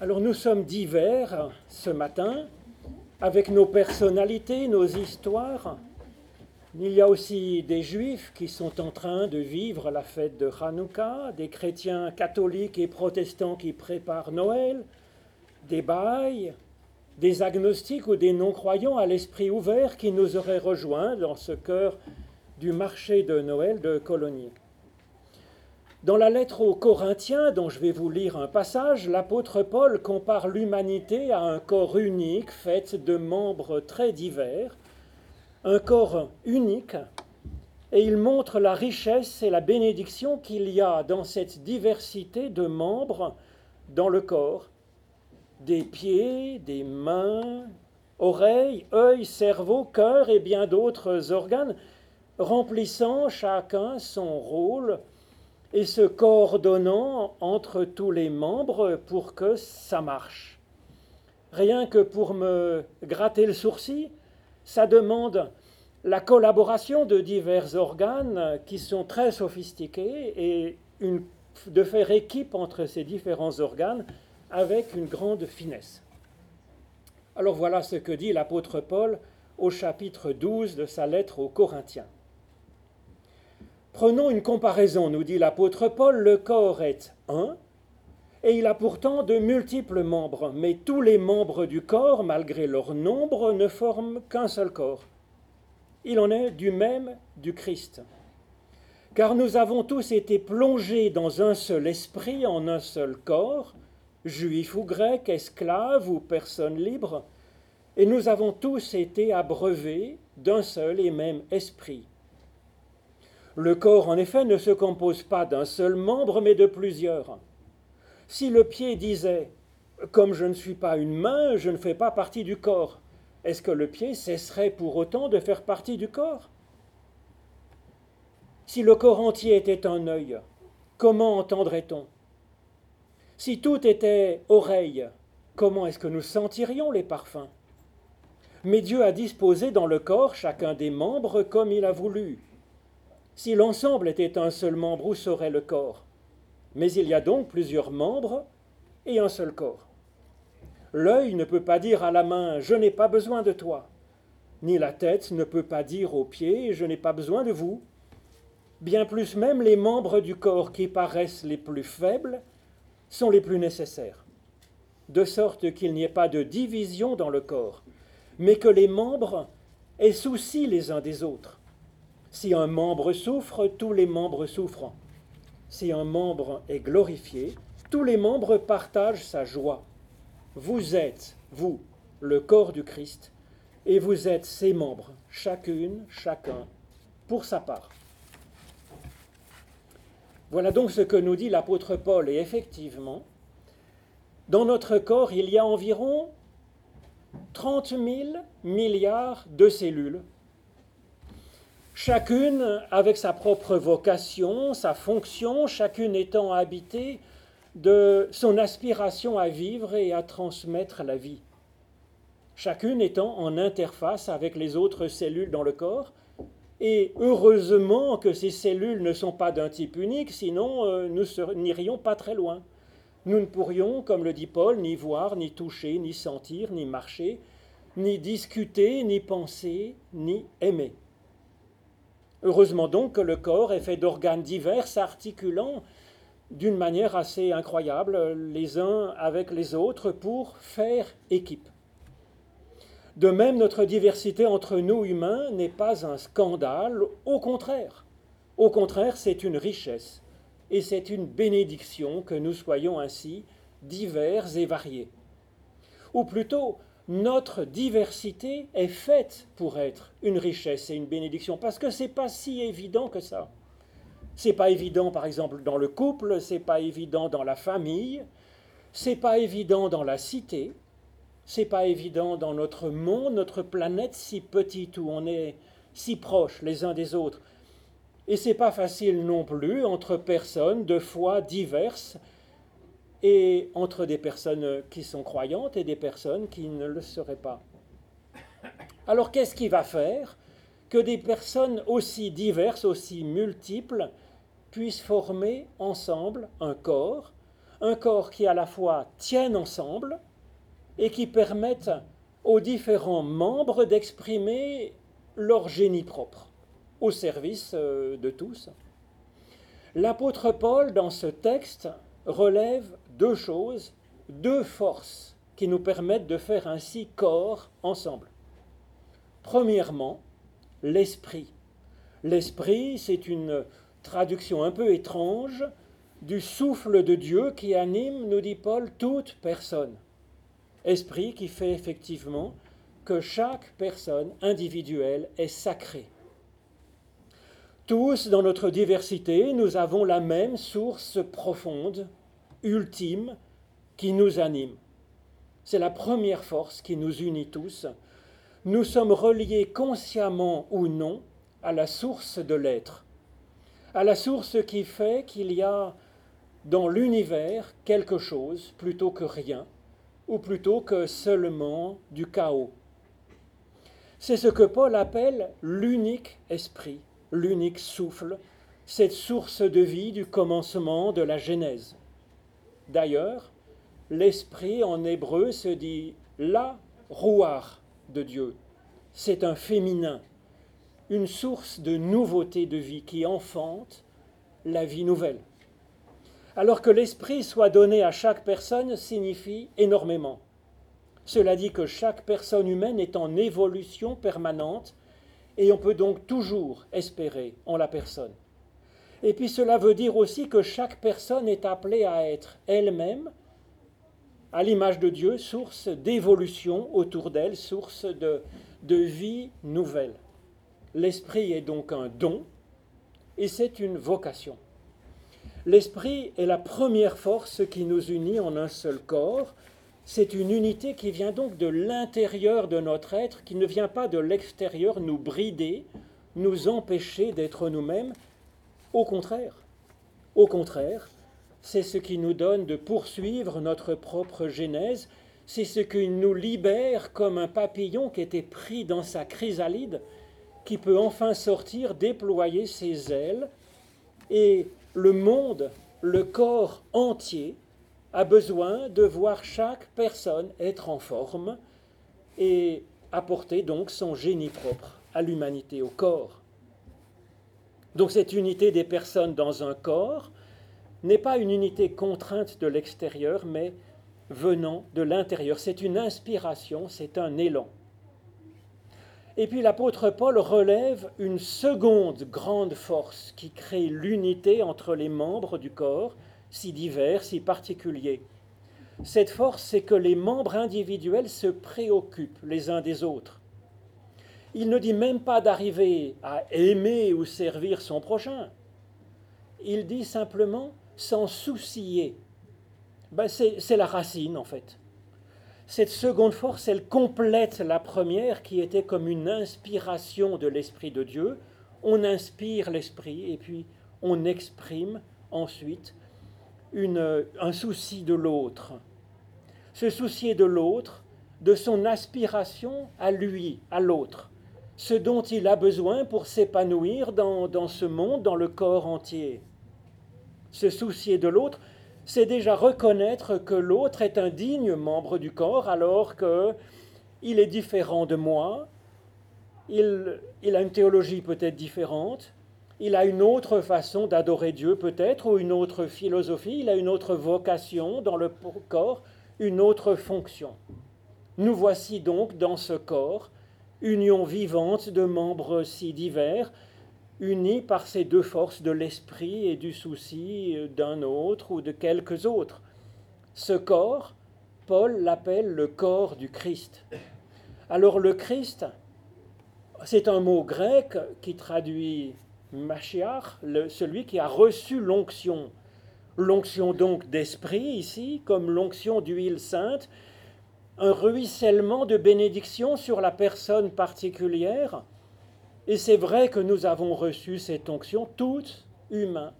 Alors nous sommes divers ce matin, avec nos personnalités, nos histoires. Il y a aussi des juifs qui sont en train de vivre la fête de Hanouka, des chrétiens catholiques et protestants qui préparent Noël, des bails, des agnostiques ou des non-croyants à l'esprit ouvert qui nous auraient rejoints dans ce cœur du marché de Noël de Colonie. Dans la lettre aux Corinthiens, dont je vais vous lire un passage, l'apôtre Paul compare l'humanité à un corps unique fait de membres très divers, un corps unique, et il montre la richesse et la bénédiction qu'il y a dans cette diversité de membres dans le corps, des pieds, des mains, oreilles, œils, cerveau, cœur et bien d'autres organes, remplissant chacun son rôle et se coordonnant entre tous les membres pour que ça marche. Rien que pour me gratter le sourcil, ça demande la collaboration de divers organes qui sont très sophistiqués et de faire équipe entre ces différents organes avec une grande finesse. Alors voilà ce que dit l'apôtre Paul au chapitre 12 de sa lettre aux Corinthiens. Prenons une comparaison, nous dit l'apôtre Paul, le corps est un, et il a pourtant de multiples membres, mais tous les membres du corps, malgré leur nombre, ne forment qu'un seul corps. Il en est du même du Christ. Car nous avons tous été plongés dans un seul esprit, en un seul corps, juifs ou grecs, esclaves ou personnes libres, et nous avons tous été abreuvés d'un seul et même esprit. Le corps, en effet, ne se compose pas d'un seul membre, mais de plusieurs. Si le pied disait Comme je ne suis pas une main, je ne fais pas partie du corps, est-ce que le pied cesserait pour autant de faire partie du corps? Si le corps entier était un œil, comment entendrait-on? Si tout était oreille, comment est-ce que nous sentirions les parfums? Mais Dieu a disposé dans le corps chacun des membres comme il a voulu. Si l'ensemble était un seul membre, où serait le corps? Mais il y a donc plusieurs membres et un seul corps. L'œil ne peut pas dire à la main Je n'ai pas besoin de toi, ni la tête ne peut pas dire aux pieds Je n'ai pas besoin de vous. Bien plus même les membres du corps qui paraissent les plus faibles sont les plus nécessaires, de sorte qu'il n'y ait pas de division dans le corps, mais que les membres aient souci les uns des autres. Si un membre souffre, tous les membres souffrent. Si un membre est glorifié, tous les membres partagent sa joie. Vous êtes, vous, le corps du Christ, et vous êtes ses membres, chacune, chacun, pour sa part. Voilà donc ce que nous dit l'apôtre Paul, et effectivement, dans notre corps, il y a environ 30 000 milliards de cellules chacune avec sa propre vocation, sa fonction, chacune étant habitée de son aspiration à vivre et à transmettre la vie. Chacune étant en interface avec les autres cellules dans le corps, et heureusement que ces cellules ne sont pas d'un type unique, sinon euh, nous n'irions pas très loin. Nous ne pourrions, comme le dit Paul, ni voir, ni toucher, ni sentir, ni marcher, ni discuter, ni penser, ni aimer. Heureusement donc que le corps est fait d'organes divers s'articulant d'une manière assez incroyable les uns avec les autres pour faire équipe. De même, notre diversité entre nous humains n'est pas un scandale, au contraire. Au contraire, c'est une richesse et c'est une bénédiction que nous soyons ainsi divers et variés. Ou plutôt, notre diversité est faite pour être une richesse et une bénédiction, parce que ce n'est pas si évident que ça. C'est pas évident, par exemple, dans le couple, c'est pas évident dans la famille, c'est pas évident dans la cité, c'est pas évident dans notre monde, notre planète si petite où on est si proches les uns des autres. Et c'est pas facile non plus entre personnes de foi diverses et entre des personnes qui sont croyantes et des personnes qui ne le seraient pas. Alors qu'est-ce qui va faire que des personnes aussi diverses, aussi multiples, puissent former ensemble un corps, un corps qui à la fois tienne ensemble et qui permette aux différents membres d'exprimer leur génie propre au service euh, de tous. L'apôtre Paul, dans ce texte, relève deux choses, deux forces qui nous permettent de faire ainsi corps ensemble. Premièrement, l'esprit. L'esprit, c'est une traduction un peu étrange du souffle de Dieu qui anime, nous dit Paul, toute personne. Esprit qui fait effectivement que chaque personne individuelle est sacrée. Tous, dans notre diversité, nous avons la même source profonde, ultime, qui nous anime. C'est la première force qui nous unit tous. Nous sommes reliés consciemment ou non à la source de l'être, à la source qui fait qu'il y a dans l'univers quelque chose plutôt que rien, ou plutôt que seulement du chaos. C'est ce que Paul appelle l'unique esprit, l'unique souffle, cette source de vie du commencement de la Genèse. D'ailleurs, l'esprit en hébreu se dit la rouar de Dieu. C'est un féminin, une source de nouveauté de vie qui enfante la vie nouvelle. Alors que l'esprit soit donné à chaque personne signifie énormément. Cela dit que chaque personne humaine est en évolution permanente et on peut donc toujours espérer en la personne. Et puis cela veut dire aussi que chaque personne est appelée à être elle-même, à l'image de Dieu, source d'évolution autour d'elle, source de, de vie nouvelle. L'esprit est donc un don et c'est une vocation. L'esprit est la première force qui nous unit en un seul corps. C'est une unité qui vient donc de l'intérieur de notre être, qui ne vient pas de l'extérieur nous brider, nous empêcher d'être nous-mêmes. Au contraire, au contraire, c'est ce qui nous donne de poursuivre notre propre genèse, c'est ce qui nous libère comme un papillon qui était pris dans sa chrysalide qui peut enfin sortir, déployer ses ailes, et le monde, le corps entier, a besoin de voir chaque personne être en forme et apporter donc son génie propre à l'humanité, au corps. Donc cette unité des personnes dans un corps n'est pas une unité contrainte de l'extérieur, mais venant de l'intérieur. C'est une inspiration, c'est un élan. Et puis l'apôtre Paul relève une seconde grande force qui crée l'unité entre les membres du corps, si divers, si particuliers. Cette force, c'est que les membres individuels se préoccupent les uns des autres. Il ne dit même pas d'arriver à aimer ou servir son prochain. Il dit simplement s'en soucier. Ben c'est la racine en fait. Cette seconde force, elle complète la première qui était comme une inspiration de l'Esprit de Dieu. On inspire l'Esprit et puis on exprime ensuite un souci de l'autre. Se soucier de l'autre, de son aspiration à lui, à l'autre, ce dont il a besoin pour s'épanouir dans, dans ce monde, dans le corps entier. Se soucier de l'autre, c'est déjà reconnaître que l'autre est un digne membre du corps alors qu'il est différent de moi, il, il a une théologie peut-être différente, il a une autre façon d'adorer Dieu peut-être, ou une autre philosophie, il a une autre vocation dans le corps, une autre fonction. Nous voici donc dans ce corps, union vivante de membres si divers, unis par ces deux forces de l'esprit et du souci d'un autre ou de quelques autres. Ce corps, Paul l'appelle le corps du Christ. Alors le Christ, c'est un mot grec qui traduit Machiach, celui qui a reçu l'onction. L'onction donc d'esprit ici, comme l'onction d'huile sainte, un ruissellement de bénédiction sur la personne particulière, et c'est vrai que nous avons reçu cette onction, tous humains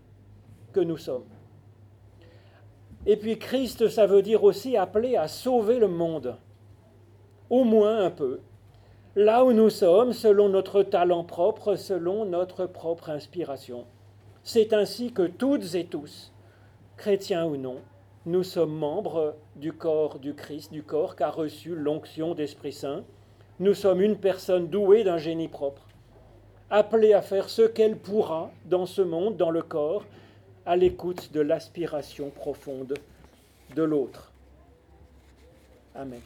que nous sommes. Et puis Christ, ça veut dire aussi appeler à sauver le monde, au moins un peu, là où nous sommes, selon notre talent propre, selon notre propre inspiration. C'est ainsi que toutes et tous, chrétiens ou non, nous sommes membres du corps du Christ, du corps qu'a reçu l'onction d'Esprit Saint. Nous sommes une personne douée d'un génie propre, appelée à faire ce qu'elle pourra dans ce monde, dans le corps, à l'écoute de l'aspiration profonde de l'autre. Amen.